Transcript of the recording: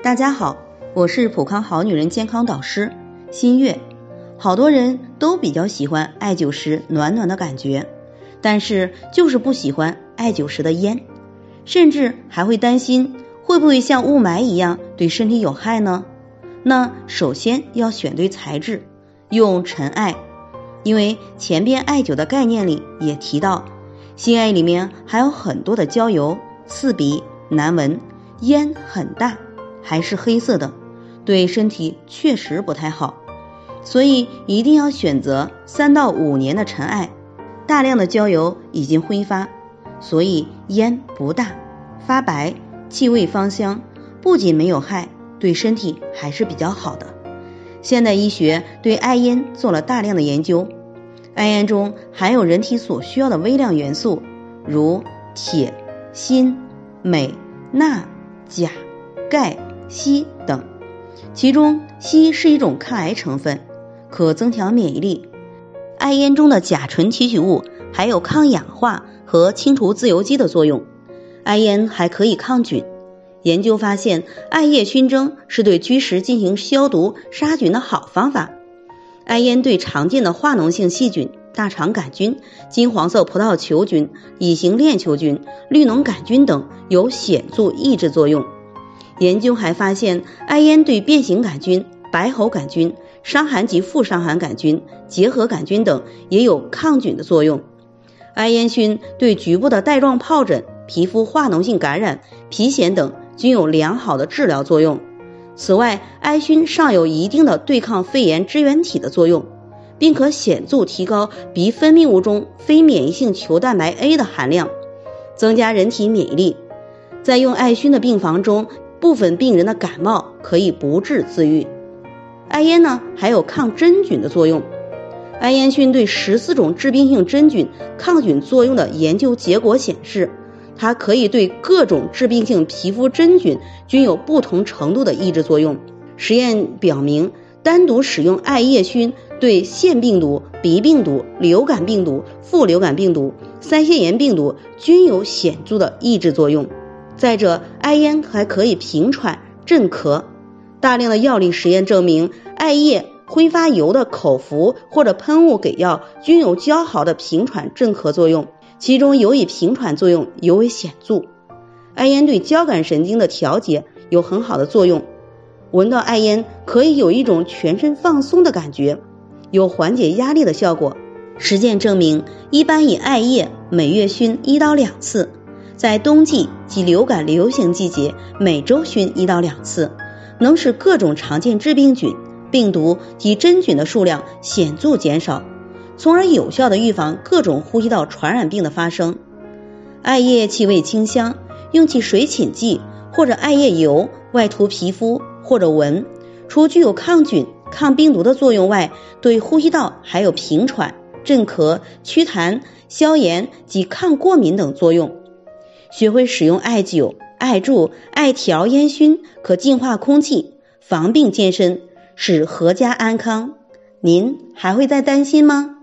大家好，我是普康好女人健康导师新月。好多人都比较喜欢艾灸时暖暖的感觉，但是就是不喜欢艾灸时的烟，甚至还会担心会不会像雾霾一样对身体有害呢？那首先要选对材质，用陈艾，因为前边艾灸的概念里也提到，新艾里面含有很多的焦油，刺鼻难闻，烟很大。还是黑色的，对身体确实不太好，所以一定要选择三到五年的陈艾。大量的焦油已经挥发，所以烟不大，发白，气味芳香，不仅没有害，对身体还是比较好的。现代医学对艾烟做了大量的研究，艾烟中含有人体所需要的微量元素，如铁、锌、镁、钠、钾、钙。硒等，其中硒是一种抗癌成分，可增强免疫力。艾烟中的甲醇提取物还有抗氧化和清除自由基的作用。艾烟还可以抗菌。研究发现，艾叶熏蒸是对居室进行消毒杀菌的好方法。艾烟对常见的化脓性细菌、大肠杆菌、金黄色葡萄球菌、乙型链球菌、绿脓杆菌等有显著抑制作用。研究还发现，艾烟对变形杆菌、白喉杆菌、伤寒及副伤寒杆菌、结核杆菌等也有抗菌的作用。艾烟熏对局部的带状疱疹、皮肤化脓性感染、皮癣等均有良好的治疗作用。此外，艾熏尚有一定的对抗肺炎支原体的作用，并可显著提高鼻分泌物中非免疫性球蛋白 A 的含量，增加人体免疫力。在用艾熏的病房中。部分病人的感冒可以不治自愈。艾烟呢还有抗真菌的作用。艾烟熏对十四种致病性真菌抗菌作用的研究结果显示，它可以对各种致病性皮肤真菌均有不同程度的抑制作用。实验表明，单独使用艾叶熏对腺病毒、鼻病毒、流感病毒、副流感病毒、腮腺炎病毒均有显著的抑制作用。再者，艾烟还可以平喘镇咳。大量的药理实验证明，艾叶挥发油的口服或者喷雾给药均有较好的平喘镇咳作用，其中尤以平喘作用尤为显著。艾烟对交感神经的调节有很好的作用，闻到艾烟可以有一种全身放松的感觉，有缓解压力的效果。实践证明，一般以艾叶每月熏一到两次。在冬季及流感流行季节，每周熏一到两次，能使各种常见致病菌、病毒及真菌的数量显著减少，从而有效的预防各种呼吸道传染病的发生。艾叶气味清香，用其水浸剂或者艾叶油外涂皮肤或者闻，除具有抗菌、抗病毒的作用外，对呼吸道还有平喘、镇咳、祛痰、消炎及抗过敏等作用。学会使用艾灸、艾柱、艾条烟熏，可净化空气，防病健身，使阖家安康。您还会再担心吗？